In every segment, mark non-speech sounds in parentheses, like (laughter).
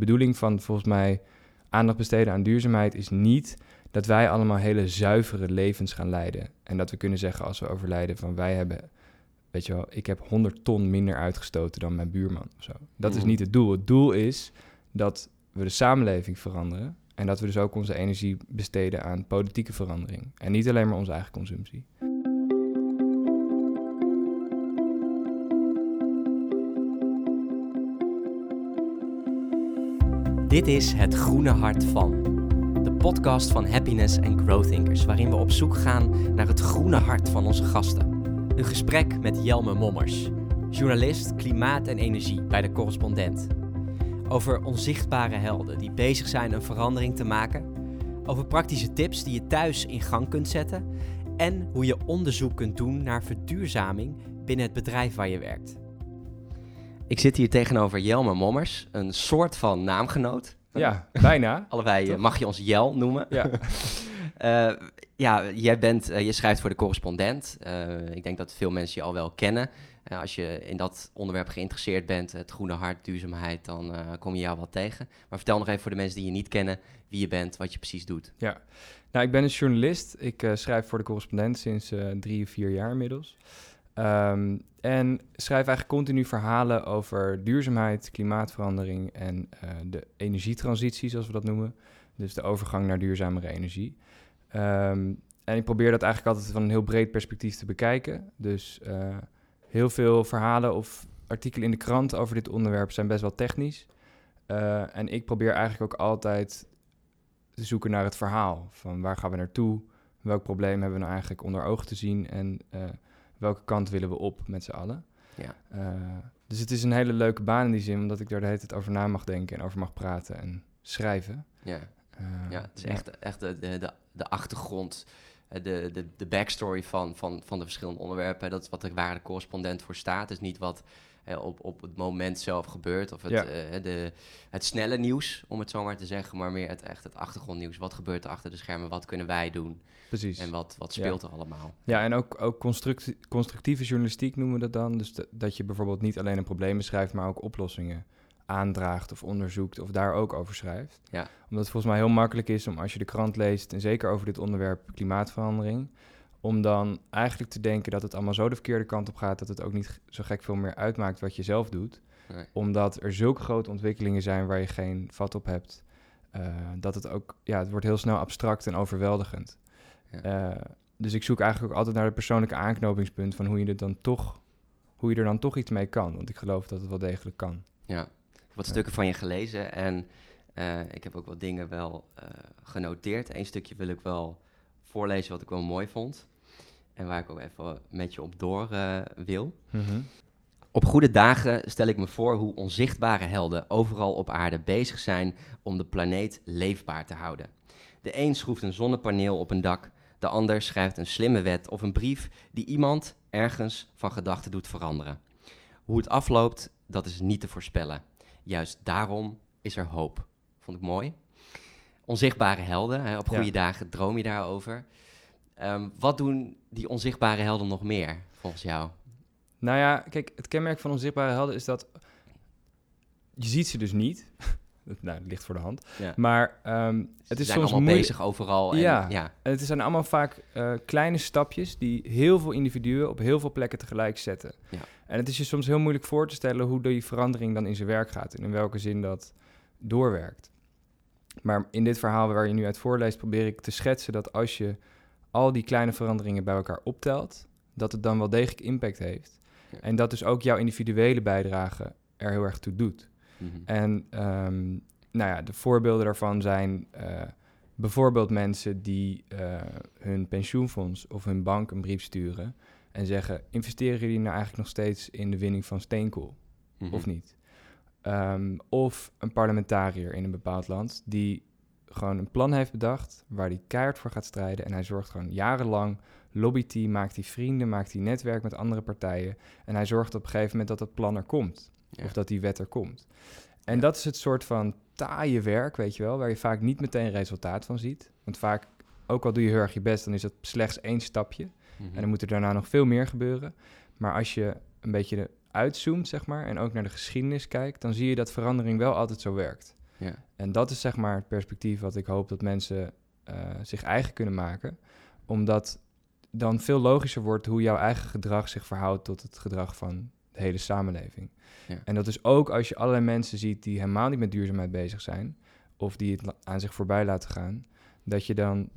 bedoeling van volgens mij aandacht besteden aan duurzaamheid is niet dat wij allemaal hele zuivere levens gaan leiden. En dat we kunnen zeggen als we overlijden van wij hebben, weet je wel, ik heb 100 ton minder uitgestoten dan mijn buurman of zo. Dat is Mhm. niet het doel. Het doel is dat we de samenleving veranderen en dat we dus ook onze energie besteden aan politieke verandering. En niet alleen maar onze eigen consumptie. Dit is Het Groene Hart van. De podcast van Happiness and Growth Thinkers, waarin we op zoek gaan naar het groene hart van onze gasten. Een gesprek met Jelme Mommers, journalist klimaat en energie bij de correspondent. Over onzichtbare helden die bezig zijn een verandering te maken. Over praktische tips die je thuis in gang kunt zetten. En hoe je onderzoek kunt doen naar verduurzaming binnen het bedrijf waar je werkt. Ik zit hier tegenover Jelme Mommers, een soort van naamgenoot. Ja, bijna. (laughs) Allebei eh, mag je ons Jel noemen. Ja. (laughs) Eh, ja, jij bent, eh, je schrijft voor de correspondent. Ik denk dat veel mensen je al wel kennen. Als je in dat onderwerp geïnteresseerd bent, het groene hart, duurzaamheid, dan kom je jou wel tegen. Maar vertel nog even voor de mensen die je niet kennen wie je bent, wat je precies doet. Ja, nou, ik ben een journalist. Ik schrijf voor de correspondent sinds drie, vier jaar inmiddels. Ehm, en schrijf eigenlijk continu verhalen over duurzaamheid, klimaatverandering en eh, de energietransitie, zoals we dat noemen. Dus de overgang naar duurzamere energie. Ehm, en ik probeer dat eigenlijk altijd van een heel breed perspectief te bekijken. Dus eh, heel veel verhalen of artikelen in de krant over dit onderwerp zijn best wel technisch. Eh, en ik probeer eigenlijk ook altijd te zoeken naar het verhaal. Van waar gaan we naartoe? Welk probleem hebben we nou eigenlijk onder ogen te zien? En welke kant willen we op met z'n allen? Ja. Eh, dus het is een hele leuke baan in die zin, omdat ik daar de hele tijd over na mag denken en over mag praten en schrijven. Ja, Eh, ja het is echt, echt de, de, de, achtergrond, eh, de, de, de backstory van, van, van de verschillende onderwerpen. Dat is wat waar de correspondent voor staat. Is niet wat op, op het moment zelf gebeurt. Of het, Ja. eh, de, het snelle nieuws, om het zo maar te zeggen. Maar meer het, echt het achtergrondnieuws. Wat gebeurt er achter de schermen? Wat kunnen wij doen? Precies. En wat, wat Ja. speelt er allemaal? Ja, en ook, ook constructi- constructieve journalistiek noemen we dat dan. Dus dat- dat je bijvoorbeeld niet alleen een probleem beschrijft, maar ook oplossingen aandraagt of onderzoekt of daar ook over schrijft. Ja. Omdat het volgens mij heel makkelijk is om als je de krant leest, en zeker over dit onderwerp klimaatverandering, om dan eigenlijk te denken dat het allemaal zo de verkeerde kant op gaat, dat het ook niet zo gek veel meer uitmaakt wat je zelf doet. Nee. Omdat er zulke grote ontwikkelingen zijn waar je geen vat op hebt, eh, dat het ook, ja, het wordt heel snel abstract en overweldigend. Ja. Eh, dus ik zoek eigenlijk ook altijd naar het persoonlijke aanknopingspunt van hoe je, het dan toch, hoe je er dan toch iets mee kan. Want ik geloof dat het wel degelijk kan. Ja, ik heb wat Ja. stukken van je gelezen en eh, ik heb ook wat dingen wel genoteerd. Eén stukje wil ik wel voorlezen wat ik wel mooi vond. En waar ik ook even met je op door eh, wil. Op goede dagen stel ik me voor hoe onzichtbare helden overal op aarde bezig zijn om de planeet leefbaar te houden. De een schroeft een zonnepaneel op een dak, de ander schrijft een slimme wet of een brief die iemand ergens van gedachten doet veranderen. Hoe het afloopt, dat is niet te voorspellen. Juist daarom is er hoop. Vond ik mooi. Onzichtbare helden, hè, op Ja. goede dagen droom je daarover. Ehm, wat doen die onzichtbare helden nog meer, volgens jou? Nou ja, kijk, het kenmerk van onzichtbare helden is dat je ziet ze dus niet. (laughs) Nou, dat ligt voor de hand. Ja. Maar ehm, het Ze is zijn soms allemaal bezig overal. En, Ja. ja. Het zijn allemaal vaak eh, kleine stapjes die heel veel individuen op heel veel plekken tegelijk zetten. Ja. En het is je soms heel moeilijk voor te stellen hoe die verandering dan in zijn werk gaat en in welke zin dat doorwerkt. Maar in dit verhaal waar je nu uit voorleest, probeer ik te schetsen dat als je al die kleine veranderingen bij elkaar optelt, dat het dan wel degelijk impact heeft. Ja. En dat dus ook jouw individuele bijdrage er heel erg toe doet. Mhm. En ehm, nou ja, de voorbeelden daarvan zijn eh, bijvoorbeeld mensen die eh, hun pensioenfonds of hun bank een brief sturen en zeggen: investeren jullie nou eigenlijk nog steeds in de winning van steenkool Mhm. of niet? Ehm, of een parlementariër in een bepaald land die gewoon een plan heeft bedacht waar hij keihard voor gaat strijden en hij zorgt gewoon jarenlang lobbyt hij, maakt hij vrienden, maakt hij netwerk met andere partijen en hij zorgt op een gegeven moment dat dat plan er komt Ja. of dat die wet er komt. En Ja. dat is het soort van taaie werk, weet je wel, waar je vaak niet meteen resultaat van ziet. Want vaak, ook al doe je heel erg je best, dan is het slechts één stapje. Mhm. En dan moet er daarna nog veel meer gebeuren. Maar als je een beetje uitzoomt, zeg maar, en ook naar de geschiedenis kijkt, dan zie je dat verandering wel altijd zo werkt. Ja. En dat is zeg maar het perspectief wat ik hoop dat mensen eh, zich eigen kunnen maken. Omdat dan veel logischer wordt hoe jouw eigen gedrag zich verhoudt tot het gedrag van de hele samenleving. Ja. En dat is ook als je allerlei mensen ziet die helemaal niet met duurzaamheid bezig zijn, of die het aan zich voorbij laten gaan, dat je dan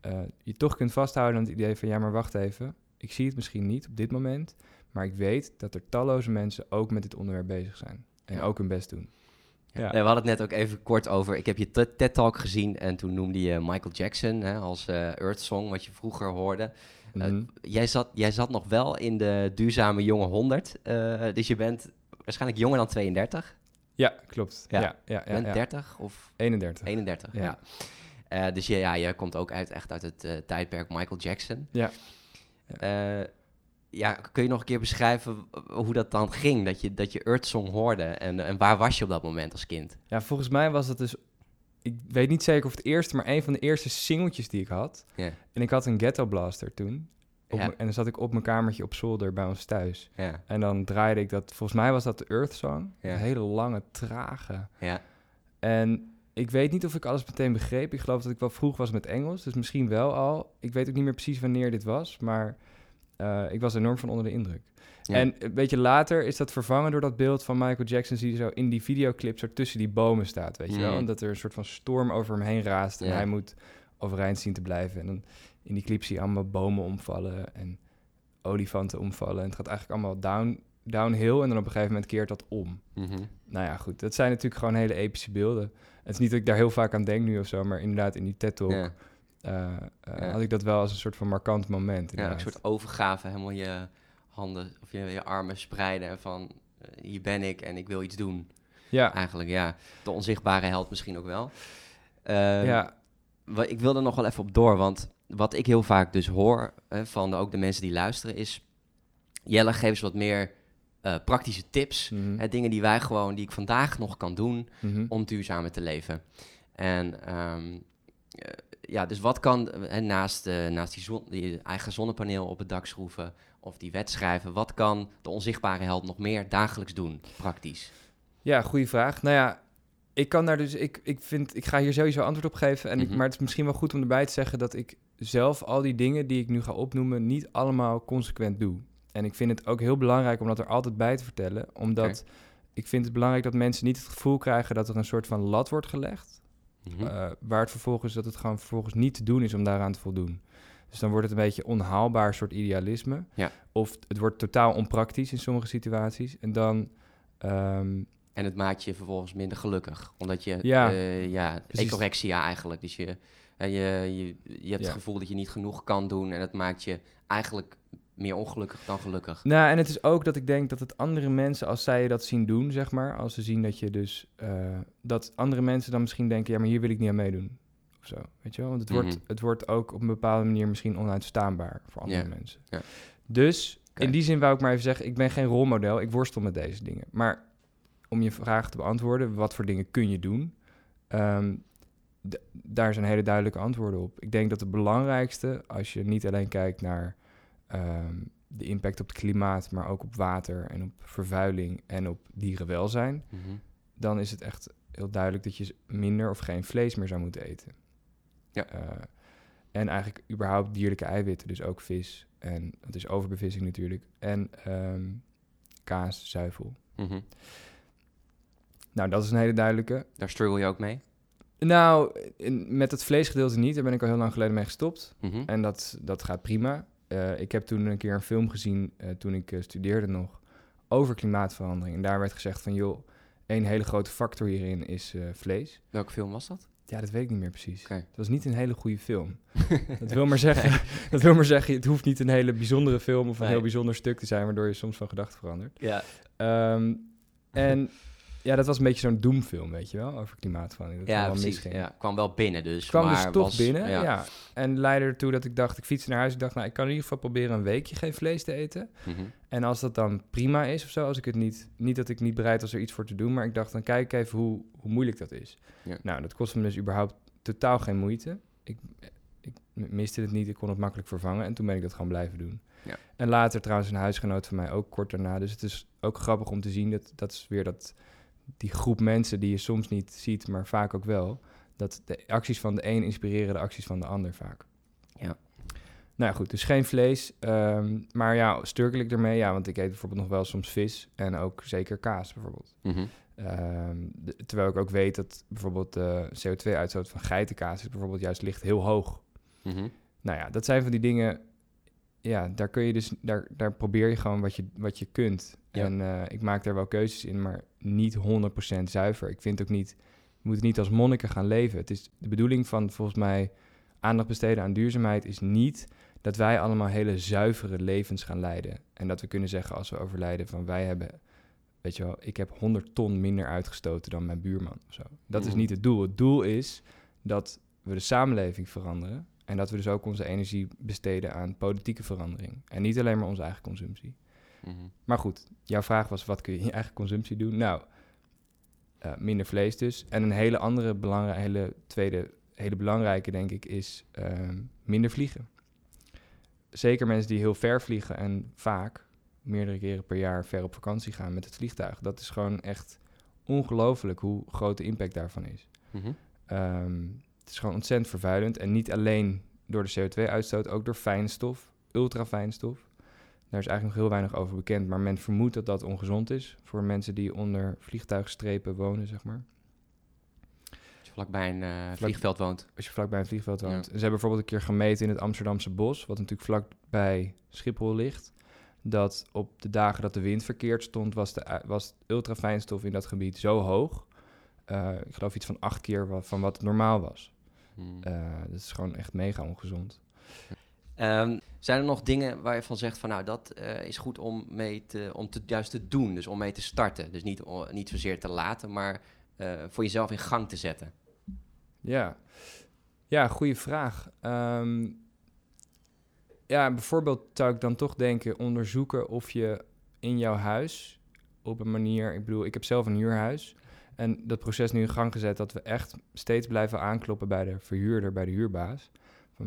eh, je toch kunt vasthouden aan het idee van ja, maar wacht even, ik zie het misschien niet op dit moment, maar ik weet dat er talloze mensen ook met dit onderwerp bezig zijn en Ja. ook hun best doen. Ja. Nee, we hadden het net ook even kort over. Ik heb je TED- TED-talk gezien en toen noemde je Michael Jackson hè, als eh Earth Song, wat je vroeger hoorde. Eh, Mhm. jij, zat, jij zat nog wel in de duurzame jonge 100, eh, dus je bent waarschijnlijk jonger dan 32. Ja, klopt. Ja. Ja, ja, ja, Je bent ja. 30 of 31. 31? Ja. Dus je, ja, je komt ook uit, echt uit het tijdperk Michael Jackson. Ja. Ja, kun je nog een keer beschrijven hoe dat dan ging? Dat je, dat je Earth Song hoorde en, en waar was je op dat moment als kind? Ja, volgens mij was dat dus... Ik weet niet zeker of het eerste, maar een van de eerste singeltjes die ik had. Ja. En ik had een Ghetto Blaster toen. Op Ja. mijn- En dan zat ik op mijn kamertje op zolder bij ons thuis. Ja, En dan draaide ik dat... Volgens mij was dat de Earth Song. Ja. Een hele lange, trage. ja, En ik weet niet of ik alles meteen begreep. Ik geloof dat ik wel vroeg was met Engels. Dus misschien wel al. Ik weet ook niet meer precies wanneer dit was. Maar eh, ik was enorm van onder de indruk. Ja. En een beetje later is dat vervangen door dat beeld van Michael Jackson... die zo in die videoclip zo tussen die bomen staat, weet je wel? En dat er een soort van storm over hem heen raast... en hij moet overeind zien te blijven. En dan in die clip zie je allemaal bomen omvallen en olifanten omvallen. En het gaat eigenlijk allemaal down, downhill en dan op een gegeven moment keert dat om. mhm. Nou ja, goed. Dat zijn natuurlijk gewoon hele epische beelden. Het is niet dat ik daar heel vaak aan denk nu of zo... maar inderdaad in die TED-talk. Eh, eh, Ja. had ik dat wel als een soort van markant moment. ja, een inderdaad. soort overgave, helemaal je handen of je, je armen spreiden en van eh, hier ben ik en ik wil iets doen. Ja, Eigenlijk, ja. De onzichtbare held misschien ook wel. Ehm, ja, wa- ik wil er nog wel even op door, want wat ik heel vaak dus hoor hè, van de, ook de mensen die luisteren is... Jelle, geef eens wat meer praktische tips. mhm, Hè, dingen die wij gewoon, die ik vandaag nog kan doen mhm. om duurzamer te leven. En eh, ja, dus wat kan eh, naast, eh, naast die, zon, die eigen zonnepaneel op het dak schroeven of die wet schrijven, wat kan de onzichtbare held nog meer dagelijks doen, praktisch? Ja, goede vraag. Nou ja, ik kan daar dus, ik, ik vind, ik ga hier sowieso antwoord op geven. En ik, Mhm. maar het is misschien wel goed om erbij te zeggen dat ik zelf al die dingen die ik nu ga opnoemen niet allemaal consequent doe. En ik vind het ook heel belangrijk om dat er altijd bij te vertellen, omdat ik vind het belangrijk dat mensen niet het gevoel krijgen dat er een soort van lat wordt gelegd. Mhm. eh, waar het vervolgens dat het gewoon vervolgens niet te doen is om daaraan te voldoen. Dus dan wordt het een beetje onhaalbaar soort idealisme. Ja. Of het wordt totaal onpraktisch in sommige situaties. En dan ehm, En het maakt je vervolgens minder gelukkig, omdat je, Ja, ja, ja ecorexia eigenlijk, dus je, hè, je, je, je hebt Ja. het gevoel dat je niet genoeg kan doen en het maakt je eigenlijk meer ongelukkig dan gelukkig. Nou, en het is ook dat ik denk dat het andere mensen, als zij dat zien doen, zeg maar, als ze zien dat je dus, eh, dat andere mensen dan misschien denken, ja, maar hier wil ik niet aan meedoen. Of zo, weet je wel? Want het, wordt, Mhm. het wordt ook op een bepaalde manier misschien onuitstaanbaar voor andere mensen. Dus in die zin wou ik maar even zeggen, ik ben geen rolmodel, ik worstel met deze dingen. Maar om je vraag te beantwoorden, wat voor dingen kun je doen? Ehm, daar zijn hele duidelijke antwoorden op. Ik denk dat het belangrijkste, als je niet alleen kijkt naar ehm, de impact op het klimaat, maar ook op water en op vervuiling en op dierenwelzijn, Mhm. dan is het echt heel duidelijk dat je minder of geen vlees meer zou moeten eten. Ja. Eh, en eigenlijk überhaupt dierlijke eiwitten, dus ook vis. En dat is overbevissing natuurlijk. En ehm, kaas, zuivel. Mhm. Nou, dat is een hele duidelijke. Daar struggle je ook mee? Nou, in- met het vleesgedeelte niet. Daar ben ik al heel lang geleden mee gestopt. Mhm. En dat, dat gaat prima. Eh, ik heb toen een keer een film gezien, eh, toen ik eh, studeerde nog, over klimaatverandering. En daar werd gezegd van, joh, één hele grote factor hierin is vlees. Welke film was dat? Ja, dat weet ik niet meer precies. Het was niet een hele goede film. (laughs) dat, wil maar zeggen, dat wil maar zeggen, het hoeft niet een hele bijzondere film of een Nee. heel bijzonder stuk te zijn, waardoor je soms van gedachten verandert. Ja. Ehm, en ja, dat was een beetje zo'n doemfilm, weet je wel, over klimaatverandering. Dat Ja, precies. misging. Ja, kwam wel binnen dus. kwam maar dus toch was- binnen, ja. Ja. En leidde ertoe dat ik dacht, ik fietste naar huis. Ik dacht, nou, ik kan in ieder geval proberen een weekje geen vlees te eten. Mhm. En als dat dan prima is of zo, als ik het niet... Niet dat ik niet bereid was er iets voor te doen, maar ik dacht, dan kijk ik even hoe, hoe moeilijk dat is. Ja. Nou, dat kostte me dus überhaupt totaal geen moeite. Ik, ik miste het niet, ik kon het makkelijk vervangen. En toen ben ik dat gewoon blijven doen. Ja. En later trouwens een huisgenoot van mij ook kort daarna. Dus het is ook grappig om te zien, dat, dat is weer dat die groep mensen die je soms niet ziet, maar vaak ook wel. Dat de acties van de een inspireren de acties van de ander vaak. Ja. Nou ja, goed, dus geen vlees. ehm, maar ja, sturkel ik ermee? Ja, want ik eet bijvoorbeeld nog wel soms vis en ook zeker kaas bijvoorbeeld. Mhm. Ehm, de- terwijl ik ook weet dat bijvoorbeeld de CO2-uitstoot van geitenkaas is bijvoorbeeld juist ligt heel hoog. Mhm. Nou ja, dat zijn van die dingen. Ja, daar kun je dus, daar, daar probeer je gewoon wat je, wat je kunt. Ja. En eh, ik maak daar wel keuzes in, maar niet 100% zuiver. Ik vind ook niet, je moet niet als monniken gaan leven. Het is de bedoeling van volgens mij aandacht besteden aan duurzaamheid is niet dat wij allemaal hele zuivere levens gaan leiden. En dat we kunnen zeggen als we overlijden van wij hebben, weet je wel, ik heb 100 ton minder uitgestoten dan mijn buurman of zo. Dat is Mhm. niet het doel. Het doel is dat we de samenleving veranderen. En dat we dus ook onze energie besteden aan politieke verandering. En niet alleen maar onze eigen consumptie. Mhm. Maar goed, jouw vraag was: wat kun je in je eigen consumptie doen? Nou, eh, minder vlees dus. En een hele andere belangrijke, hele tweede, hele belangrijke, denk ik, is ehm, minder vliegen. Zeker mensen die heel ver vliegen en vaak meerdere keren per jaar ver op vakantie gaan met het vliegtuig. Dat is gewoon echt ongelooflijk hoe groot de impact daarvan is. Mhm. Ehm, het is gewoon ontzettend vervuilend. En niet alleen door de CO2-uitstoot, ook door fijnstof, ultrafijnstof. Daar is eigenlijk nog heel weinig over bekend, maar men vermoedt dat dat ongezond is voor mensen die onder vliegtuigstrepen wonen, zeg maar. Als je vlakbij een eh, vliegveld woont. Als je vlakbij een vliegveld Ja. woont. Ze hebben bijvoorbeeld een keer gemeten in het Amsterdamse bos, wat natuurlijk vlakbij Schiphol ligt. Dat op de dagen dat de wind verkeerd stond, was de was ultrafijnstof in dat gebied zo hoog. eh, ik geloof iets van acht keer van wat het normaal was. Mhm. Eh, dat is gewoon echt mega ongezond. Ehm, zijn er nog dingen waar je van zegt van nou dat eh, is goed om mee te, om te, juist te doen, dus om mee te starten. Dus niet, niet zozeer te laten, maar eh, voor jezelf in gang te zetten. Ja, ja goede vraag. Ehm, ja, bijvoorbeeld zou ik dan toch denken onderzoeken of je in jouw huis op een manier... Ik bedoel, ik heb zelf een huurhuis. En dat proces nu in gang gezet dat we echt steeds blijven aankloppen bij de verhuurder, bij de huurbaas.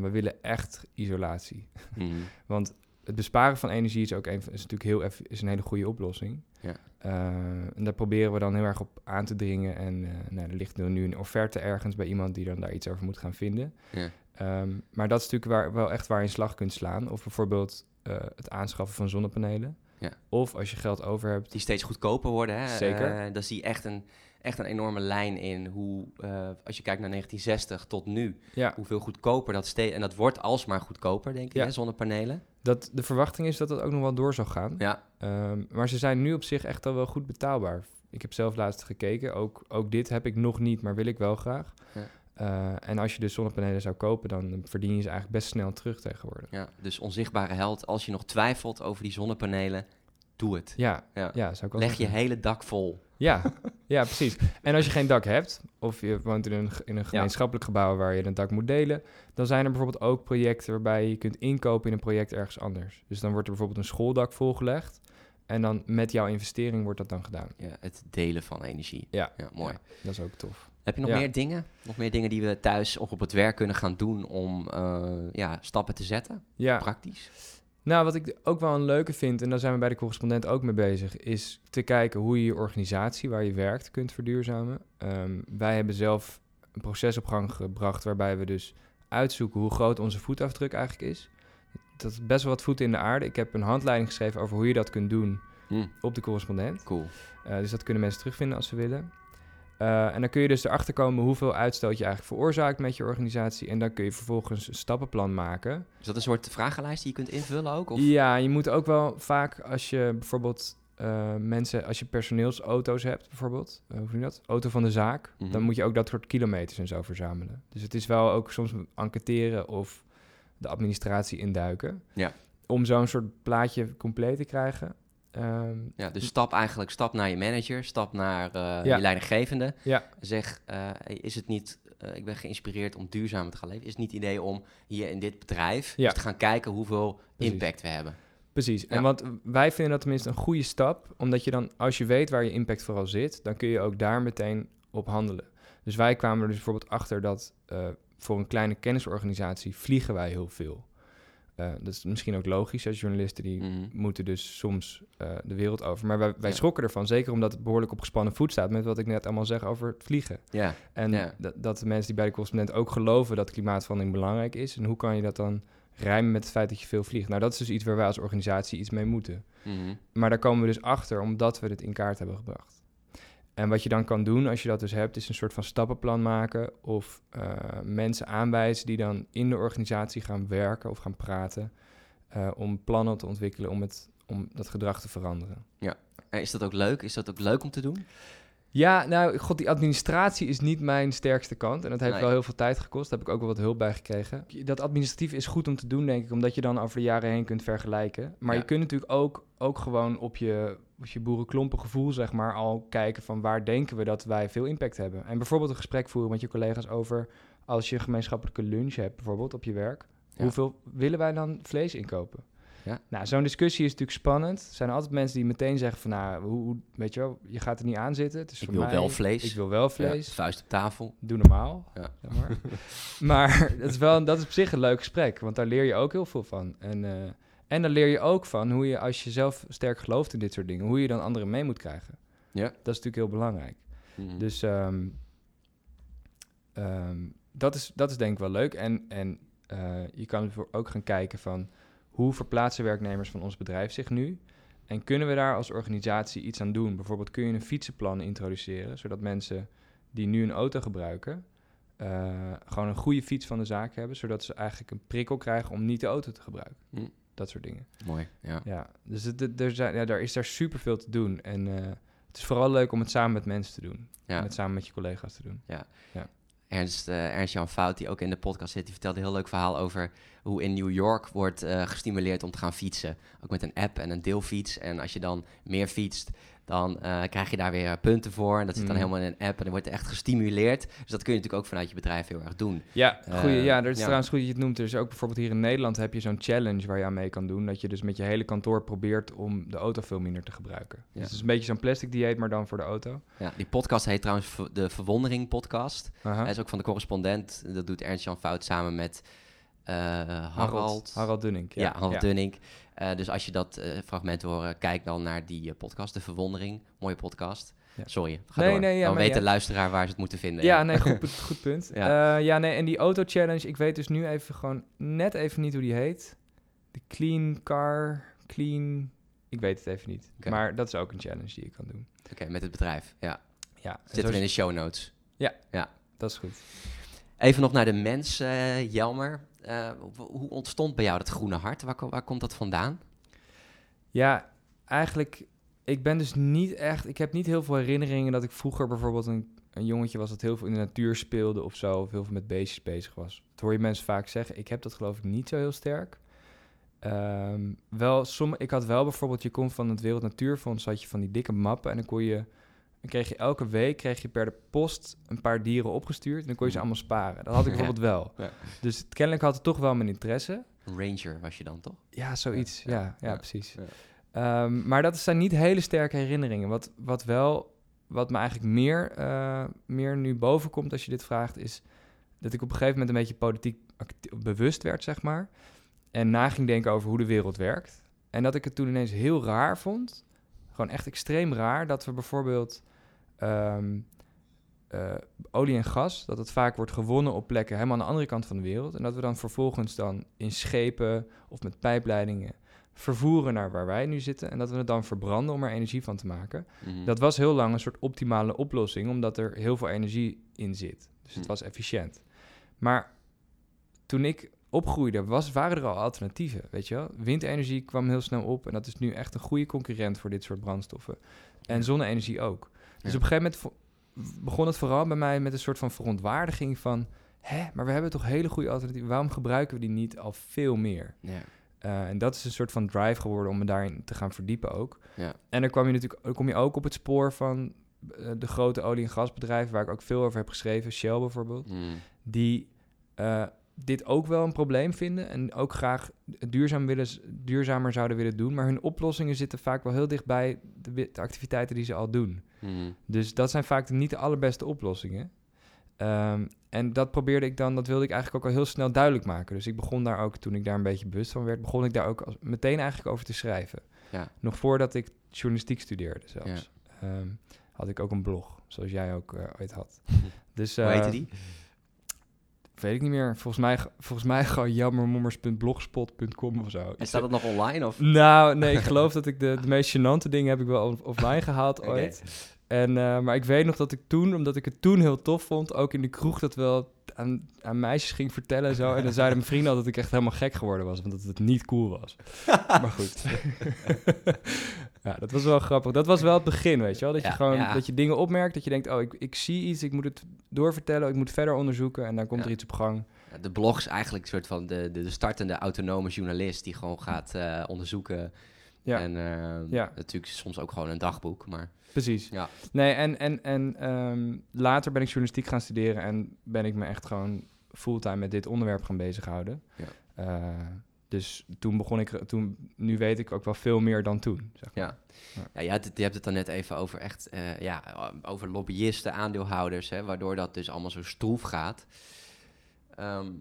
We willen echt isolatie. Mhm. (laughs) Want het besparen van energie is ook een, is natuurlijk heel eff- is een hele goede oplossing. Ja. Eh, en daar proberen we dan heel erg op aan te dringen. En eh, nou, er ligt nu een offerte ergens bij iemand die dan daar iets over moet gaan vinden. Ja. Ehm, maar dat is natuurlijk waar, wel echt waar je in slag kunt slaan. Of bijvoorbeeld eh, het aanschaffen van zonnepanelen. Ja. Of als je geld over hebt. Die steeds goedkoper worden. Hè? Zeker. Daar zie je echt een, echt een enorme lijn in hoe, eh, als je kijkt naar 1960 tot nu, Ja, hoeveel goedkoper dat steeds... En dat wordt alsmaar goedkoper, denk ik, Ja. hè, zonnepanelen. dat, de verwachting is dat het ook nog wel door zal gaan. Ja, Ehm, maar ze zijn nu op zich echt al wel goed betaalbaar. Ik heb zelf laatst gekeken. Ook, ook dit heb ik nog niet, maar wil ik wel graag. Ja. Eh, en als je dus zonnepanelen zou kopen, dan verdien je ze eigenlijk best snel terug tegenwoordig. ja, dus onzichtbare held. Als je nog twijfelt over die zonnepanelen, doe het. Ja, Ja. ja. zou ik ook Leg je hele dak vol. Ja, ja, precies. En als je geen dak hebt, of je woont in een, in een gemeenschappelijk gebouw waar je een dak moet delen, dan zijn er bijvoorbeeld ook projecten waarbij je kunt inkopen in een project ergens anders. Dus dan wordt er bijvoorbeeld een schooldak volgelegd en dan met jouw investering wordt dat dan gedaan. Ja, het delen van energie. Ja, mooi. Ja, dat is ook tof. Heb je nog Ja. meer dingen? Nog meer dingen die we thuis of op het werk kunnen gaan doen om eh, ja, stappen te zetten? Ja, Praktisch. Nou, wat ik ook wel een leuke vind, en daar zijn we bij de correspondent ook mee bezig, is te kijken hoe je je organisatie waar je werkt kunt verduurzamen. Ehm, wij hebben zelf een proces op gang gebracht waarbij we dus uitzoeken hoe groot onze voetafdruk eigenlijk is. Dat is best wel wat voeten in de aarde. Ik heb een handleiding geschreven over hoe je dat kunt doen Hm, op de correspondent. cool. Eh, dus dat kunnen mensen terugvinden als ze willen. Eh, en dan kun je dus erachter komen hoeveel uitstoot je eigenlijk veroorzaakt met je organisatie. En dan kun je vervolgens een stappenplan maken. Is dat een soort vragenlijst die je kunt invullen ook? Of? Ja, je moet ook wel vaak als je bijvoorbeeld eh, mensen, als je personeelsauto's hebt, bijvoorbeeld, eh, hoe noem je dat? Auto van de zaak, Mhm. dan moet je ook dat soort kilometers en zo verzamelen. Dus het is wel ook soms enquêteren of de administratie induiken. Ja. Om zo'n soort plaatje compleet te krijgen. Ehm, Ja, dus stap eigenlijk stap naar je manager, stap naar eh, Ja. je leidinggevende. Ja. Zeg, eh, is het niet, eh, ik ben geïnspireerd om duurzamer te gaan leven. Is het niet het idee om hier in dit bedrijf Ja. te gaan kijken hoeveel Precies. impact we hebben? Precies. En wat wij vinden dat tenminste een goede stap, omdat je dan, als je weet waar je impact vooral zit, dan kun je ook daar meteen op handelen. Dus wij kwamen er dus bijvoorbeeld achter dat voor een kleine kennisorganisatie vliegen wij heel veel. Eh, dat is misschien ook logisch als journalisten die Mhm. moeten dus soms eh, de wereld over. Maar wij, wij Ja. schrokken ervan, zeker omdat het behoorlijk op gespannen voet staat met wat ik net allemaal zeg over het vliegen. Ja, En Ja. dat, de mensen die bij de correspondent ook geloven dat klimaatverandering belangrijk is. En hoe kan je dat dan rijmen met het feit dat je veel vliegt? Nou, dat is dus iets waar wij als organisatie iets mee moeten. Mhm. Maar daar komen we dus achter omdat we het in kaart hebben gebracht. En wat je dan kan doen als je dat dus hebt, is een soort van stappenplan maken of eh, mensen aanwijzen die dan in de organisatie gaan werken of gaan praten eh, om plannen te ontwikkelen om, het, om dat gedrag te veranderen. En is dat ook leuk? Is dat ook leuk om te doen? Ja, nou, god, die administratie is niet mijn sterkste kant. En dat heeft Nee. wel heel veel tijd gekost. Daar heb ik ook wel wat hulp bij gekregen. Dat administratief is goed om te doen, denk ik, omdat je dan over de jaren heen kunt vergelijken. Maar Ja. je kunt natuurlijk ook, ook gewoon op je, op je boerenklompen gevoel, zeg maar, al kijken van waar denken we dat wij veel impact hebben. En bijvoorbeeld een gesprek voeren met je collega's over als je een gemeenschappelijke lunch hebt, bijvoorbeeld op je werk. Ja. Hoeveel willen wij dan vlees inkopen? Ja. Nou, zo'n discussie is natuurlijk spannend. Er zijn altijd mensen die meteen zeggen van, nou, hoe, hoe- weet je wel, je gaat er niet aan zitten. Het is Ik voor wil mij- wel vlees. Ik wil wel vlees. Ja, vuist op tafel. Doe normaal. Ja. zeg maar (laughs) maar dat, is wel, dat is op zich een leuk gesprek, want daar leer je ook heel veel van. En, eh, en dan leer je ook van hoe je, als je zelf sterk gelooft in dit soort dingen, hoe je dan anderen mee moet krijgen. Ja. Dat is natuurlijk heel belangrijk. Mhm. Dus ehm, ehm, dat, is, dat is denk ik wel leuk. En, en eh, je kan ook gaan kijken van hoe verplaatsen werknemers van ons bedrijf zich nu? En kunnen we daar als organisatie iets aan doen? Bijvoorbeeld kun je een fietsenplan introduceren, zodat mensen die nu een auto gebruiken, eh, gewoon een goede fiets van de zaak hebben, zodat ze eigenlijk een prikkel krijgen om niet de auto te gebruiken. Hm. Dat soort dingen. Mooi, ja. Ja, dus het, er, zijn, ja, daar is daar superveel te doen. En eh, het is vooral leuk om het samen met mensen te doen. ja. Het samen met je collega's te doen. Ernst, eh, Ernst-Jan Fout, die ook in de podcast zit, die vertelde een heel leuk verhaal over hoe in New York wordt eh, gestimuleerd om te gaan fietsen. Ook met een app en een deelfiets. En als je dan meer fietst, dan eh, krijg je daar weer punten voor. En dat zit dan Mm. helemaal in een app en dan wordt er echt gestimuleerd. Dus dat kun je natuurlijk ook vanuit je bedrijf heel erg doen. Ja, Eh, goeie, ja, dat is ja. trouwens goed dat je het noemt. Er is ook bijvoorbeeld hier in Nederland heb je zo'n challenge waar je aan mee kan doen. Dat je dus met je hele kantoor probeert om de auto veel minder te gebruiken. Dus het is een beetje zo'n plastic dieet, maar dan voor de auto. Ja, die podcast heet trouwens de Verwondering Podcast. Aha. Hij is ook van de correspondent. Dat doet Ernst-Jan Fout samen met Harald. Harald Dunning. Ja, Harald Dunning. Eh, dus als je dat eh, fragment horen, kijk dan naar die eh, podcast, De Verwondering. Mooie podcast. Ja. Sorry, ga Nee, door. nee, ja, dan weet ja. de luisteraar waar ze het moeten vinden. Ja, nee, goed, pu- goed punt. (laughs) Ja. ja. ja, nee, en die auto-challenge, ik weet dus nu even gewoon net even niet hoe die heet. De Clean Car, Clean... Ik weet het even niet. Maar dat is ook een challenge die je kan doen. Oké, met het bedrijf. Ja, Ja, zitten zo we in de show notes. dat is goed. Even nog naar de mens, eh, Jelmer. Eh, hoe ontstond bij jou dat groene hart? Waar, waar komt dat vandaan? Ja, eigenlijk, ik ben dus niet echt, ik heb niet heel veel herinneringen dat ik vroeger bijvoorbeeld een, een jongetje was dat heel veel in de natuur speelde of zo, of heel veel met beestjes bezig was. Dat hoor je mensen vaak zeggen. Ik heb dat geloof ik niet zo heel sterk. Ehm, wel, som, ik had wel bijvoorbeeld, je komt van het Wereld Natuurfonds, had je van die dikke mappen en dan kon je, dan kreeg je elke week, kreeg je per de post een paar dieren opgestuurd en dan kon je ze allemaal sparen. Dat had ik (laughs) bijvoorbeeld wel. Ja. Dus kennelijk had het toch wel mijn interesse. Ranger was je dan, toch? Ja, zoiets. Ja, Ja, precies. Ehm, maar dat zijn niet hele sterke herinneringen. Wat, wat wel, wat me eigenlijk meer, eh, meer nu boven komt als je dit vraagt, is dat ik op een gegeven moment een beetje politiek bewust werd, zeg maar. En na ging denken over hoe de wereld werkt. En dat ik het toen ineens heel raar vond. Gewoon echt extreem raar dat we bijvoorbeeld ehm, eh, olie en gas, dat het vaak wordt gewonnen op plekken helemaal aan de andere kant van de wereld. En dat we dan vervolgens dan in schepen of met pijpleidingen vervoeren naar waar wij nu zitten. En dat we het dan verbranden om er energie van te maken. Mhm. Dat was heel lang een soort optimale oplossing, omdat er heel veel energie in zit. Dus het Hm. was efficiënt. Maar toen ik opgroeide, was, waren er al alternatieven, weet je wel. Windenergie kwam heel snel op en dat is nu echt een goede concurrent voor dit soort brandstoffen. En zonne-energie ook. Dus op een gegeven moment begon het vooral bij mij met een soort van verontwaardiging van... hè, maar we hebben toch hele goede alternatieven, waarom gebruiken we die niet al veel meer? Ja. Uh, en dat is een soort van drive geworden om me daarin te gaan verdiepen ook. Ja. En dan kwam je natuurlijk dan kom je ook op het spoor van uh, de grote olie- en gasbedrijven, waar ik ook veel over heb geschreven, Shell bijvoorbeeld, Mhm. die uh, dit ook wel een probleem vinden en ook graag duurzaam willen, duurzamer zouden willen doen. Maar hun oplossingen zitten vaak wel heel dicht bij de, de activiteiten die ze al doen. Mhm. Dus dat zijn vaak niet de allerbeste oplossingen. Ehm, en dat probeerde ik dan, dat wilde ik eigenlijk ook al heel snel duidelijk maken. Dus ik begon daar ook, toen ik daar een beetje bewust van werd, begon ik daar ook als, meteen eigenlijk over te schrijven. Ja. Nog voordat ik journalistiek studeerde zelfs. Ehm, had ik ook een blog, zoals jij ook eh, ooit had. (laughs) Dus, Hoe heette eh, die? Weet ik niet meer. Volgens mij, volgens mij gewoon jammermommers.blogspot.com of zo. En staat dat nog online? Of? Nou, nee, ik (laughs) geloof dat ik de, de meest gênante dingen heb ik wel offline (laughs) gehaald ooit. En, eh, maar ik weet nog dat ik toen, omdat ik het toen heel tof vond, ook in de kroeg dat wel aan, aan meisjes ging vertellen en zo. En dan zeiden mijn vrienden altijd dat ik echt helemaal gek geworden was, want dat het niet cool was. (laughs) maar goed. (laughs) ja, dat was wel grappig. Dat was wel het begin, weet je wel. Dat je gewoon ja. dat je dingen opmerkt, dat je denkt, oh, ik, ik zie iets, ik moet het doorvertellen, ik moet verder onderzoeken en dan komt Ja. er iets op gang. De blog is eigenlijk een soort van de, de, de startende autonome journalist die gewoon gaat eh, onderzoeken. Ja. En eh, Ja. natuurlijk soms ook gewoon een dagboek, maar Precies. Ja. Nee, en, en, en ehm, later ben ik journalistiek gaan studeren en ben ik me echt gewoon fulltime met dit onderwerp gaan bezighouden. Ja. Eh, dus toen begon ik, toen, nu weet ik ook wel veel meer dan toen. Zeg maar. Ja. Ja. Ja, je, hebt het, je hebt het dan net even over echt, eh, ja, over lobbyisten, aandeelhouders, hè, waardoor dat dus allemaal zo stroef gaat. Ehm,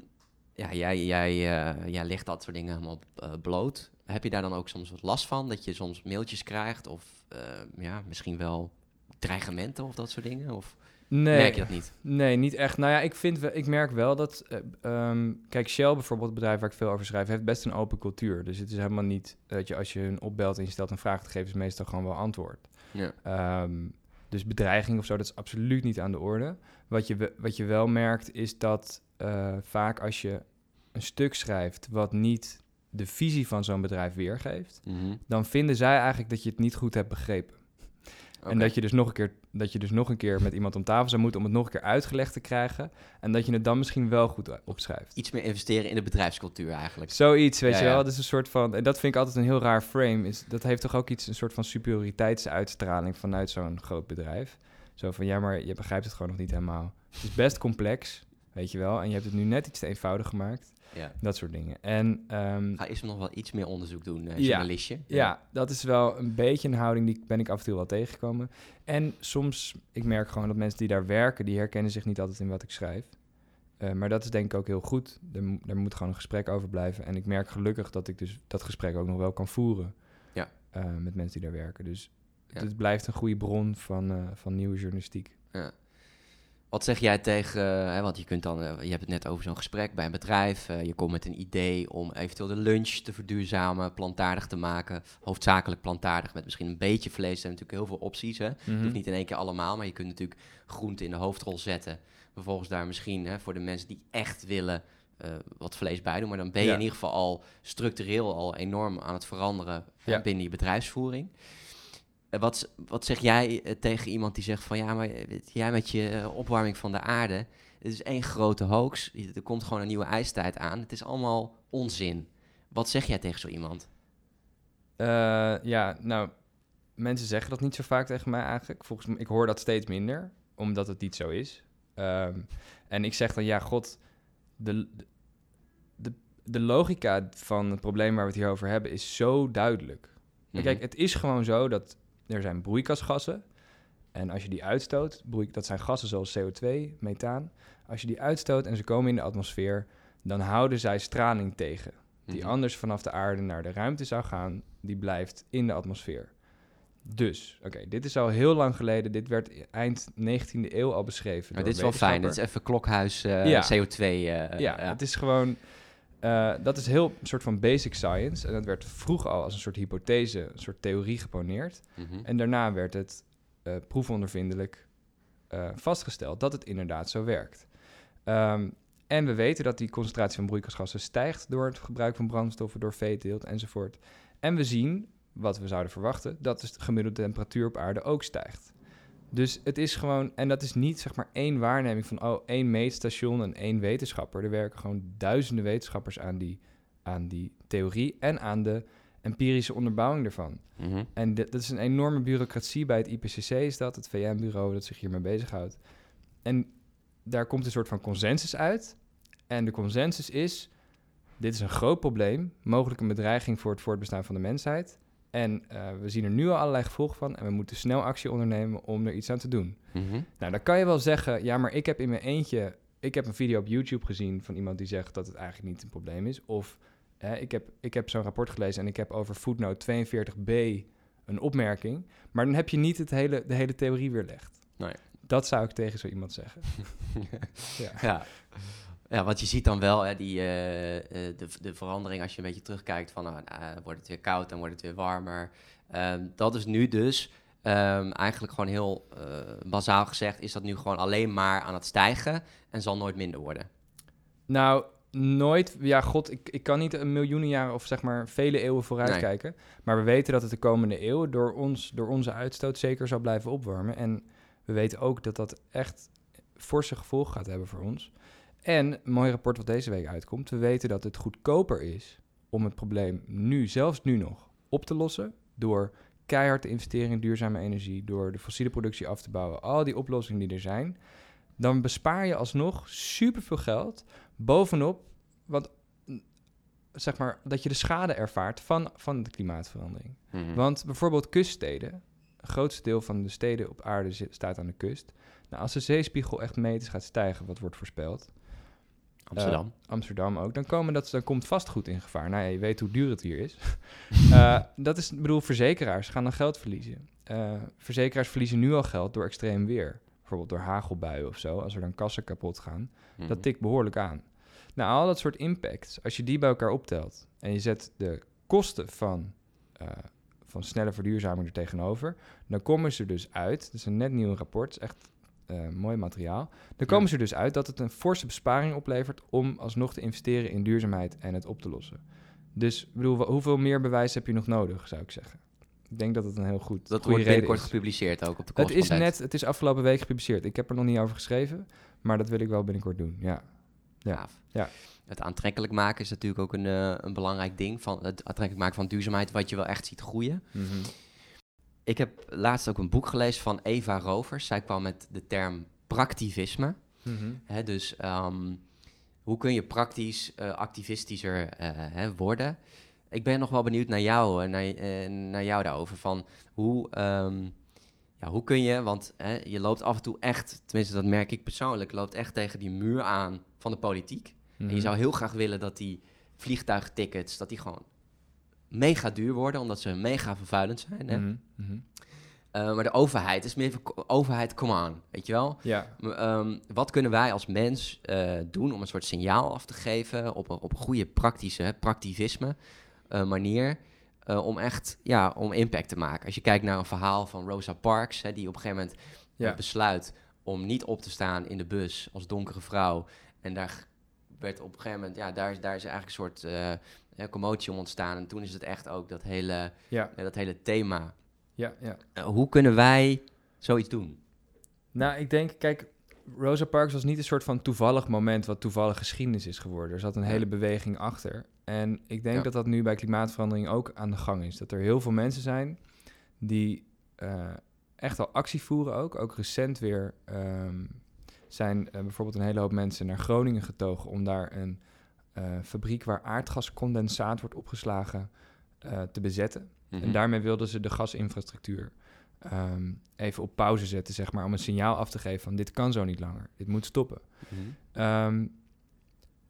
ja, jij, jij, eh, jij legt dat soort dingen helemaal bloot. Heb je daar dan ook soms wat last van? Dat je soms mailtjes krijgt of eh, ja, misschien wel dreigementen of dat soort dingen? Of Nee, merk je dat niet? nee, niet echt. Nou ja, ik, vind, ik merk wel dat... eh, ehm, kijk, Shell bijvoorbeeld, het bedrijf waar ik veel over schrijf... heeft best een open cultuur. Dus het is helemaal niet... dat je als je hun opbelt en je stelt een vraag... te geven ze meestal gewoon wel antwoord. Ja. Ehm, dus bedreiging of zo, dat is absoluut niet aan de orde. Wat je, wat je wel merkt, is dat eh, vaak als je een stuk schrijft wat niet de visie van zo'n bedrijf weergeeft, Mhm. dan vinden zij eigenlijk dat je het niet goed hebt begrepen. En dat je, dus nog een keer, dat je dus nog een keer met iemand om tafel zou moeten om het nog een keer uitgelegd te krijgen. En dat je het dan misschien wel goed opschrijft. Iets meer investeren in de bedrijfscultuur eigenlijk. Zoiets, weet Ja, je ja. wel. Dat is een soort van. En dat vind ik altijd een heel raar frame. Is, dat heeft toch ook iets, een soort van superioriteitsuitstraling vanuit zo'n groot bedrijf. Zo van ja, maar je begrijpt het gewoon nog niet helemaal. Het is best complex, weet je wel. En je hebt het nu net iets te eenvoudig gemaakt. Ja. Dat soort dingen. En ehm, Ga eerst nog wel iets meer onderzoek doen, Ja. journalistje. ja, dat is wel een beetje een houding die ben ik af en toe wel tegengekomen. En soms, ik merk gewoon dat mensen die daar werken, die herkennen zich niet altijd in wat ik schrijf. Eh, maar dat is denk ik ook heel goed. Er, er moet gewoon een gesprek over blijven. En ik merk gelukkig dat ik dus dat gesprek ook nog wel kan voeren. Ja. eh, met mensen die daar werken. Dus Ja. het blijft een goede bron van, van nieuwe journalistiek. Ja. Wat zeg jij tegen, eh, hè, want je, kunt dan, eh, je hebt het net over zo'n gesprek bij een bedrijf. eh, je komt met een idee om eventueel de lunch te verduurzamen, plantaardig te maken. Hoofdzakelijk plantaardig met misschien een beetje vlees. Er zijn natuurlijk heel veel opties. Hè? Mhm. hoeft niet in één keer allemaal, maar je kunt natuurlijk groenten in de hoofdrol zetten. Vervolgens daar misschien hè, voor de mensen die echt willen wat vlees bij doen. Maar dan ben je Ja. in ieder geval al structureel al enorm aan het veranderen Ja. binnen je bedrijfsvoering. Eh, Wat, wat zeg jij eh, tegen iemand die zegt van ja, maar eh, jij met je opwarming van de aarde, het is één grote hoax, er komt gewoon een nieuwe ijstijd aan, het is allemaal onzin. Wat zeg jij tegen zo iemand? Ja, nou, mensen zeggen dat niet zo vaak tegen mij eigenlijk. Volgens mij, ik hoor dat steeds minder, omdat het niet zo is. Ehm, en ik zeg dan, ja, god, de, de, de logica van het probleem waar we het hier over hebben is zo duidelijk. Mhm. Kijk, het is gewoon zo dat er zijn broeikasgassen. En als je die uitstoot, broei, dat zijn gassen zoals CO2, methaan. Als je die uitstoot en ze komen in de atmosfeer, dan houden zij straling tegen die Mhm. anders vanaf de aarde naar de ruimte zou gaan, die blijft in de atmosfeer. Dus, oké, dit is al heel lang geleden. Dit werd eind 19e eeuw al beschreven. Maar dit is wel fijn, dit is even klokhuis eh, Ja. CO2. eh, ja, het is gewoon... eh, dat is heel een soort van basic science. En dat werd vroeg al als een soort hypothese, een soort theorie geponeerd. Mhm. En daarna werd het eh, proefondervindelijk eh, vastgesteld dat het inderdaad zo werkt. Ehm, en we weten dat die concentratie van broeikasgassen stijgt door het gebruik van brandstoffen, door veeteelt enzovoort. En we zien, wat we zouden verwachten, dat de gemiddelde temperatuur op aarde ook stijgt. Dus het is gewoon, en dat is niet zeg maar één waarneming van oh, één meetstation en één wetenschapper. Er werken gewoon duizenden wetenschappers aan die, aan die theorie en aan de empirische onderbouwing ervan. Mhm. En dat is een enorme bureaucratie bij het IPCC, is dat, het VN-bureau dat zich hiermee bezighoudt. En daar komt een soort van consensus uit. En de consensus is: dit is een groot probleem, mogelijk een bedreiging voor het voortbestaan van de mensheid. En eh, we zien er nu al allerlei gevolgen van en we moeten snel actie ondernemen om er iets aan te doen. Mhm. Nou, dan kan je wel zeggen, ja, maar ik heb in mijn eentje, ik heb een video op YouTube gezien van iemand die zegt dat het eigenlijk niet een probleem is. Of hè, ik heb, ik heb zo'n rapport gelezen en ik heb over footnote 42b een opmerking. Maar dan heb je niet het hele, de hele theorie weerlegd. Nee. Dat zou ik tegen zo iemand zeggen. (laughs) Ja. ja. Ja, want je ziet dan wel hè, die, eh, eh, de, de verandering als je een beetje terugkijkt van eh, wordt het weer koud, dan wordt het weer warmer. Ehm, dat is nu dus ehm, eigenlijk gewoon heel eh bazaal gezegd, is dat nu gewoon alleen maar aan het stijgen en zal nooit minder worden. Nou, nooit. Ja, god, ik, ik kan niet een miljoenen jaren of zeg maar vele eeuwen vooruit Nee. kijken. Maar we weten dat het de komende eeuw door, ons, door onze uitstoot zeker zal blijven opwarmen. En we weten ook dat dat echt forse gevolgen gaat hebben voor ons. En een mooi rapport wat deze week uitkomt. We weten dat het goedkoper is om het probleem nu, zelfs nu nog, op te lossen. Door keihard te investeren in duurzame energie, door de fossiele productie af te bouwen. Al die oplossingen die er zijn. Dan bespaar je alsnog superveel geld bovenop mm, zeg maar dat je de schade ervaart van, van de klimaatverandering. Mhm. Want bijvoorbeeld kuststeden, het grootste deel van de steden op aarde zit, staat aan de kust. Nou, als de zeespiegel echt meters gaat stijgen, wat wordt voorspeld, Amsterdam. Amsterdam ook, dan, komen dat, dan komt vastgoed in gevaar. Nou ja, je weet hoe duur het hier is. (laughs) Eh, dat is, ik bedoel, verzekeraars gaan dan geld verliezen. Eh, verzekeraars verliezen nu al geld door extreem weer. Bijvoorbeeld door hagelbuien of zo, als er dan kassen kapot gaan. Mhm. Dat tikt behoorlijk aan. Nou, al dat soort impacts, als je die bij elkaar optelt en je zet de kosten van, eh, van snelle verduurzaming er tegenover, dan komen ze dus uit, dat is een net nieuw rapport, echt eh, mooi materiaal, dan komen Ja. ze er dus uit dat het een forse besparing oplevert om alsnog te investeren in duurzaamheid en het op te lossen. Dus ik bedoel, hoeveel meer bewijs heb je nog nodig, zou ik zeggen. Ik denk dat het een heel goed Dat wordt binnenkort is. gepubliceerd ook op de Het is net, het is afgelopen week gepubliceerd. Ik heb er nog niet over geschreven, maar dat wil ik wel binnenkort doen. Ja. ja. Gaaf. Ja. Het aantrekkelijk maken is natuurlijk ook een, eh, een belangrijk ding. Van het aantrekkelijk maken van duurzaamheid, wat je wel echt ziet groeien. Mhm. Ik heb laatst ook een boek gelezen van Eva Rovers. Zij kwam met de term praktivisme. Mhm. Hè, dus ehm, hoe kun je praktisch eh, activistischer eh, hè, worden? Ik ben nog wel benieuwd naar jou, eh, naar, naar jou daarover. Van hoe, ehm, ja, hoe kun je, want hè, je loopt af en toe echt, tenminste dat merk ik persoonlijk, loopt echt tegen die muur aan van de politiek. En Mhm. je zou heel graag willen dat die vliegtuigtickets, dat die gewoon mega duur worden, omdat ze mega vervuilend zijn. Hè? Mhm. Mhm. Eh, maar de overheid is meer van, overheid, come on, weet je wel? Ja. Ehm, wat kunnen wij als mens eh, doen om een soort signaal af te geven op een, op een goede praktische, hè, praktivisme eh, manier, om echt ja, om impact te maken? Als je kijkt naar een verhaal van Rosa Parks, hè, die op een gegeven moment Ja. besluit om niet op te staan in de bus als donkere vrouw. En daar werd op een gegeven moment, ja, daar, is- daar is eigenlijk een soort ja, commotie om ontstaan. En toen is het echt ook dat hele, Ja. ja, dat hele thema. Ja. Ja. Eh, hoe kunnen wij zoiets doen? Nou, ik denk, kijk, Rosa Parks was niet een soort van toevallig moment wat toevallig geschiedenis is geworden. Er zat een Ja. hele beweging achter. En ik denk Ja. dat dat nu bij klimaatverandering ook aan de gang is. Dat er heel veel mensen zijn die eh, echt al actie voeren ook. Ook recent weer ehm, zijn eh, bijvoorbeeld een hele hoop mensen naar Groningen getogen om daar een eh, fabriek waar aardgascondensaat wordt opgeslagen eh, te bezetten. Mhm. En daarmee wilden ze de gasinfrastructuur ehm, even op pauze zetten, zeg maar, om een signaal af te geven van dit kan zo niet langer, dit moet stoppen. Mhm. Ehm,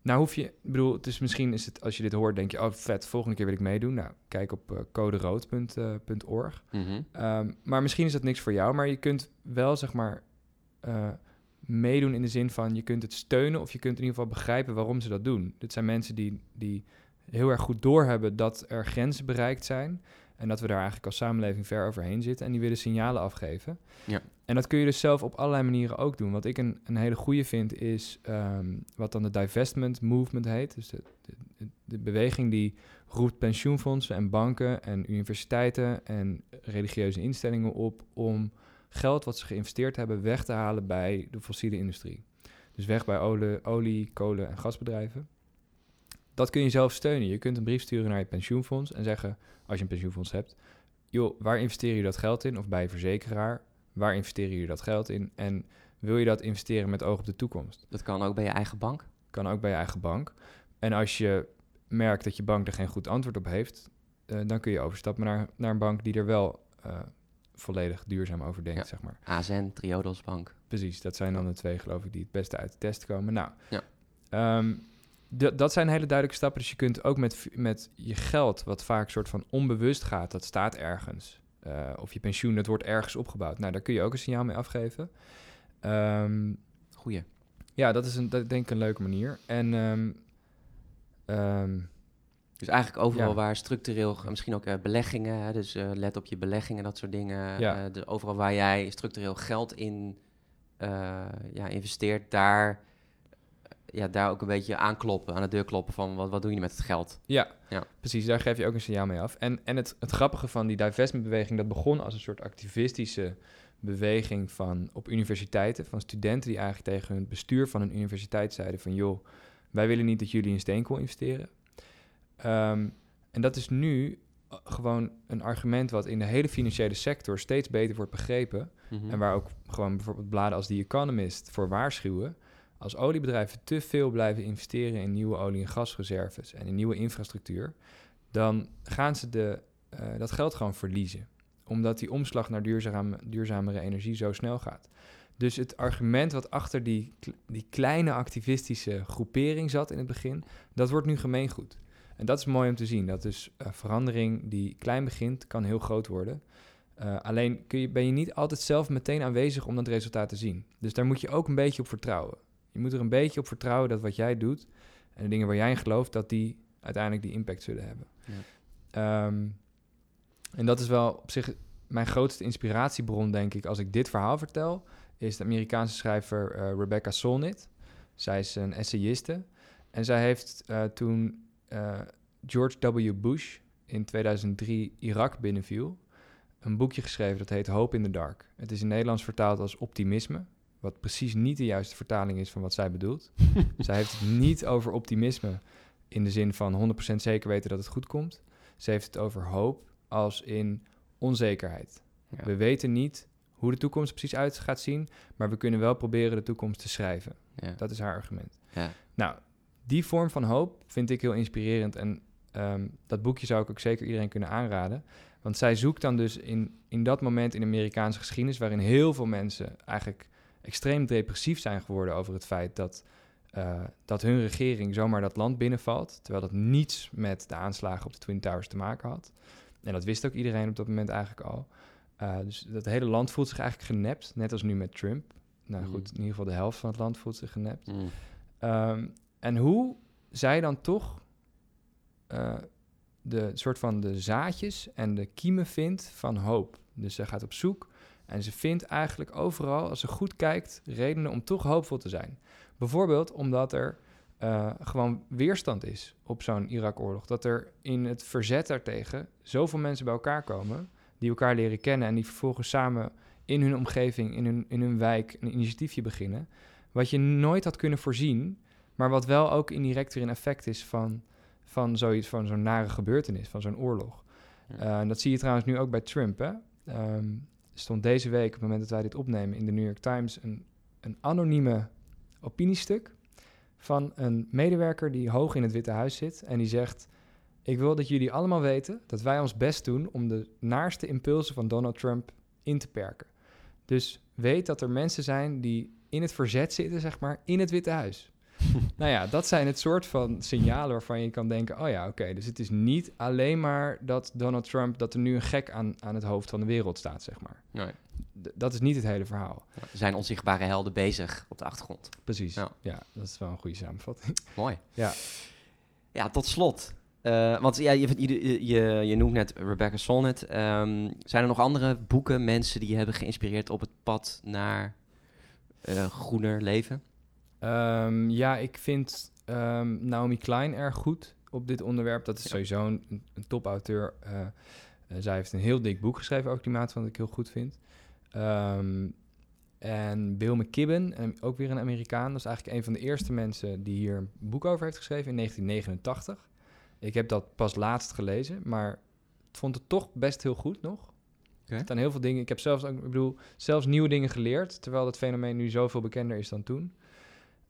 nou hoef je, ik bedoel, het is misschien is het, als je dit hoort, denk je, oh vet, volgende keer wil ik meedoen. Nou, kijk op uh, coderood.org. Mhm. Ehm, maar misschien is dat niks voor jou, maar je kunt wel, zeg maar, eh, meedoen in de zin van je kunt het steunen of je kunt in ieder geval begrijpen waarom ze dat doen. Dit zijn mensen die, die heel erg goed doorhebben dat er grenzen bereikt zijn en dat we daar eigenlijk als samenleving ver overheen zitten en die willen signalen afgeven. Ja. En dat kun je dus zelf op allerlei manieren ook doen. Wat ik een, een hele goede vind is ehm, wat dan de divestment movement heet. Dus de, de, de beweging die roept pensioenfondsen en banken en universiteiten en religieuze instellingen op om geld wat ze geïnvesteerd hebben weg te halen bij de fossiele industrie. Dus weg bij olie, olie kolen en gasbedrijven. Dat kun je zelf steunen. Je kunt een brief sturen naar je pensioenfonds en zeggen, als je een pensioenfonds hebt, joh, waar investeer je dat geld in? Of bij je verzekeraar, waar investeer je dat geld in? En wil je dat investeren met oog op de toekomst? Dat kan ook bij je eigen bank. Kan ook bij je eigen bank. En als je merkt dat je bank er geen goed antwoord op heeft, eh, dan kun je overstappen naar, naar een bank die er wel eh, volledig duurzaam over denkt, Ja. zeg maar. ASN, Triodos Bank. Precies, dat zijn dan de twee, geloof ik, die het beste uit de test komen. Nou, Ja. d- dat zijn hele duidelijke stappen. Dus je kunt ook met, met je geld, wat vaak soort van onbewust gaat, dat staat ergens. Eh, of je pensioen, dat wordt ergens opgebouwd. Nou, daar kun je ook een signaal mee afgeven. Ehm, Goeie. ja, dat is een, dat denk ik een leuke manier. En ehm, Dus eigenlijk overal Ja. waar structureel, misschien ook eh, beleggingen, hè, dus eh, let op je beleggingen, dat soort dingen. Ja. Eh, de, overal waar jij structureel geld in eh, ja, investeert, daar, ja, daar ook een beetje aankloppen, aan de deur kloppen van wat, wat doe je met het geld? Ja, Ja. precies. Daar geef je ook een signaal mee af. En, en het, het grappige van die divestmentbeweging, dat begon als een soort activistische beweging van, op universiteiten, van studenten die eigenlijk tegen het bestuur van een universiteit zeiden van, joh, wij willen niet dat jullie in steenkool investeren. Ehm, en dat is nu eh, gewoon een argument wat in de hele financiële sector steeds beter wordt begrepen. Mhm. En waar ook gewoon bijvoorbeeld bladen als The Economist voor waarschuwen. Als oliebedrijven te veel blijven investeren in nieuwe olie- en gasreserves en in nieuwe infrastructuur, dan gaan ze de, eh, dat geld gewoon verliezen. Omdat die omslag naar duurzame, duurzamere energie zo snel gaat. Dus het argument wat achter die, die kleine activistische groepering zat in het begin, dat wordt nu gemeengoed. En dat is mooi om te zien. Dat dus eh, verandering die klein begint, kan heel groot worden. Eh, alleen kun je, ben je niet altijd zelf meteen aanwezig om dat resultaat te zien. Dus daar moet je ook een beetje op vertrouwen. Je moet er een beetje op vertrouwen dat wat jij doet en de dingen waar jij in gelooft, dat die uiteindelijk die impact zullen hebben. Ehm, en dat is wel op zich mijn grootste inspiratiebron, denk ik, als ik dit verhaal vertel, is de Amerikaanse schrijver eh, Rebecca Solnit. Zij is een essayiste en zij heeft toen eh, George W. Bush in 2003 Irak binnenviel, een boekje geschreven dat heet Hope in the Dark. Het is in Nederlands vertaald als optimisme, wat precies niet de juiste vertaling is van wat zij bedoelt. (laughs) zij heeft het niet over optimisme in de zin van 100% zeker weten dat het goed komt. Ze heeft het over hoop als in onzekerheid. Ja. We weten niet hoe de toekomst precies uit gaat zien, maar we kunnen wel proberen de toekomst te schrijven. Ja. Dat is haar argument. Ja. Nou, die vorm van hoop vind ik heel inspirerend. En ehm, dat boekje zou ik ook zeker iedereen kunnen aanraden. Want zij zoekt dan dus in, in dat moment in de Amerikaanse geschiedenis, waarin heel veel mensen eigenlijk extreem depressief zijn geworden over het feit dat, eh, dat hun regering zomaar dat land binnenvalt. Terwijl dat niets met de aanslagen op de Twin Towers te maken had. En dat wist ook iedereen op dat moment eigenlijk al. Eh, dus dat hele land voelt zich eigenlijk genept, net als nu met Trump. Nou goed, in ieder geval de helft van het land voelt zich genept. Mm. Ehm, en hoe zij dan toch eh, de soort van de zaadjes en de kiemen vindt van hoop. Dus ze gaat op zoek en ze vindt eigenlijk overal, als ze goed kijkt, redenen om toch hoopvol te zijn. Bijvoorbeeld omdat er eh, gewoon weerstand is op zo'n Irak-oorlog. Dat er in het verzet daartegen zoveel mensen bij elkaar komen die elkaar leren kennen en die vervolgens samen in hun omgeving, in hun, in hun wijk, een initiatiefje beginnen. Wat je nooit had kunnen voorzien, maar wat wel ook indirect weer een effect is van, van zoiets, van zo'n nare gebeurtenis, van zo'n oorlog. Eh, en dat zie je trouwens nu ook bij Trump. Hè? Ehm, er stond deze week, op het moment dat wij dit opnemen, in de New York Times een, een anonieme opiniestuk van een medewerker die hoog in het Witte Huis zit en die zegt: Ik wil dat jullie allemaal weten dat wij ons best doen om de naarste impulsen van Donald Trump in te perken. Dus weet dat er mensen zijn die in het verzet zitten, zeg maar, in het Witte Huis. (laughs) nou ja, dat zijn het soort van signalen waarvan je kan denken: oh ja, oké, dus het is niet alleen maar dat Donald Trump, dat er nu een gek aan, aan het hoofd van de wereld staat, zeg maar. Nee. D- dat is niet het hele verhaal. Er zijn onzichtbare helden bezig op de achtergrond. Precies. Ja. Ja, dat is wel een goede samenvatting. (laughs) Mooi. Ja. Ja, tot slot. Eh, want ja, je, je, je, je noemt net Rebecca Solnit. Ehm, zijn er nog andere boeken, mensen die je hebben geïnspireerd op het pad naar eh, groener leven? Ehm, ja, ik vind ehm, Naomi Klein erg goed op dit onderwerp. Dat is Ja. sowieso een, een topauteur. Eh, zij heeft een heel dik boek geschreven over klimaat, wat ik heel goed vind. Ehm, en Bill McKibben, en ook weer een Amerikaan, dat is eigenlijk een van de eerste mensen die hier een boek over heeft geschreven in 1989. Ik heb dat pas laatst gelezen, maar vond het toch best heel goed nog. Er staan heel veel dingen. Ik heb zelfs ook, ik bedoel, zelfs nieuwe dingen geleerd, terwijl dat fenomeen nu zoveel bekender is dan toen.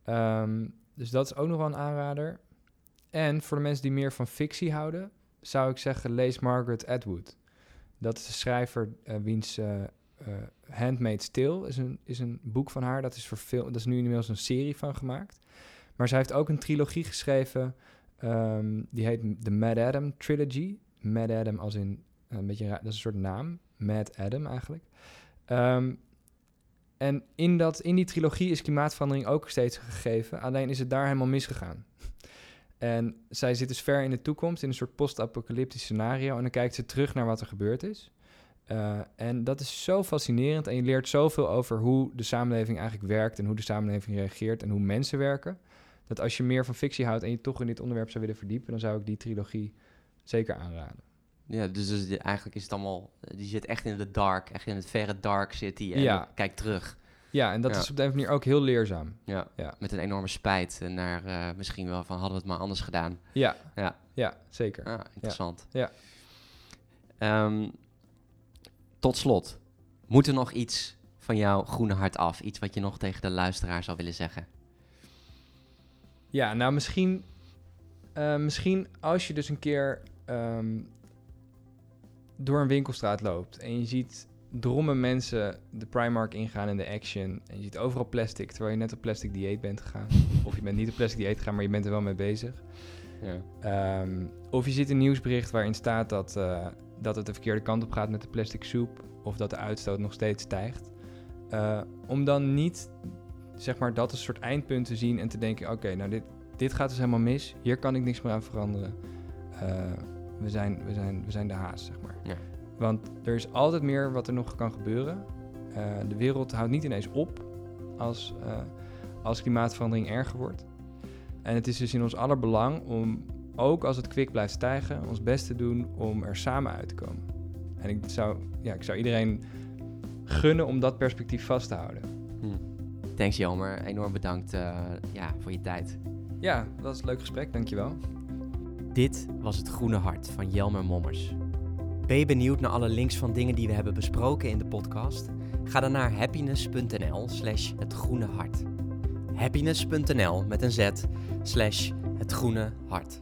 Ehm, dus dat is ook nog wel een aanrader. En voor de mensen die meer van fictie houden, zou ik zeggen, lees Margaret Atwood. Dat is de schrijver uh, wiens uh, uh, is een, is een boek van haar. Dat is, verfil- dat is nu inmiddels een serie van gemaakt. Maar zij heeft ook een trilogie geschreven. Um, die heet de Mad Adam Trilogy. Mad Adam als in een beetje dat is een soort naam. Mad Adam eigenlijk. Um, en in, dat, in die trilogie is klimaatverandering ook steeds gegeven. Alleen is het daar helemaal misgegaan. (laughs) En zij zit dus ver in de toekomst, in een soort post-apocalyptisch scenario. En dan kijkt ze terug naar wat er gebeurd is. Uh, en dat is zo fascinerend. En je leert zoveel over hoe de samenleving eigenlijk werkt en hoe de samenleving reageert en hoe mensen werken. Dat als je meer van fictie houdt en je toch in dit onderwerp zou willen verdiepen, dan zou ik die trilogie zeker aanraden. Ja, dus, dus eigenlijk is het allemaal, die zit echt in de dark, echt in het verre dark city en Ja. kijkt terug. Ja, en dat Ja. is op de een manier ook heel leerzaam. Ja, Ja. met een enorme spijt naar eh, misschien wel van hadden we het maar anders gedaan. Ja, Ja, ja zeker. ah, interessant. Ja. Ehm, tot slot, moet er nog iets van jouw groene hart af? Iets wat je nog tegen de luisteraar zou willen zeggen? Ja, nou misschien, eh, misschien als je dus een keer ehm, door een winkelstraat loopt en je ziet drommen mensen de Primark ingaan in de Action en je ziet overal plastic terwijl je net op plastic dieet bent gegaan. (laughs) of je bent niet op plastic dieet gegaan, maar je bent er wel mee bezig. Ja. Ehm, of je ziet een nieuwsbericht waarin staat dat, eh, dat het de verkeerde kant op gaat met de plastic soep. Of dat de uitstoot nog steeds stijgt. Eh, om dan niet, zeg maar, dat als een soort eindpunt te zien en te denken... oké, nou dit, dit gaat dus helemaal mis. Hier kan ik niks meer aan veranderen. Eh, we, zijn, we, zijn, we zijn de haas, zeg maar. Ja. Want er is altijd meer wat er nog kan gebeuren. Eh, de wereld houdt niet ineens op als, eh, als klimaatverandering erger wordt. En het is dus in ons aller belang om, ook als het kwik blijft stijgen, ons best te doen om er samen uit te komen. En ik zou, ja, ik zou iedereen gunnen om dat perspectief vast te houden. Hm. Thanks Jelmer, enorm bedankt eh, ja, voor je tijd. Ja, dat was een leuk gesprek, dankjewel. Dit was het Groene Hart van Jelmer Mommers. Ben je benieuwd naar alle links van dingen die we hebben besproken in de podcast? Ga dan naar happiness.nl slash het groene hart. Happiness.nl met een z slash het groene hart.